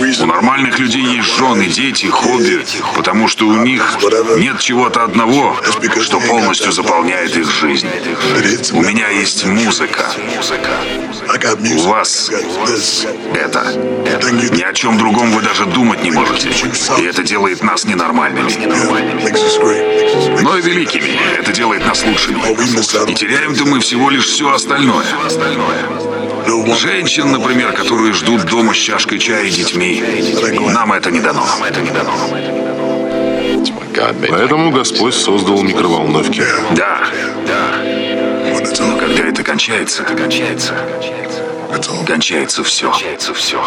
У нормальных людей есть жены, дети, хобби, потому что у них нет чего-то одного, что полностью заполняет их жизнь. У меня есть музыка. У вас это. Ни о чем другом вы даже думать не можете. И это делает нас ненормальными. Но и великими. Это делает нас лучшими. И теряем-то мы всего лишь все остальное. Женщин, например, которые ждут дома с чашкой чая и детьми. Нам это не дано. Поэтому Господь создал микроволновки. Да. Но когда это кончается, кончается, кончается все. Кончается все.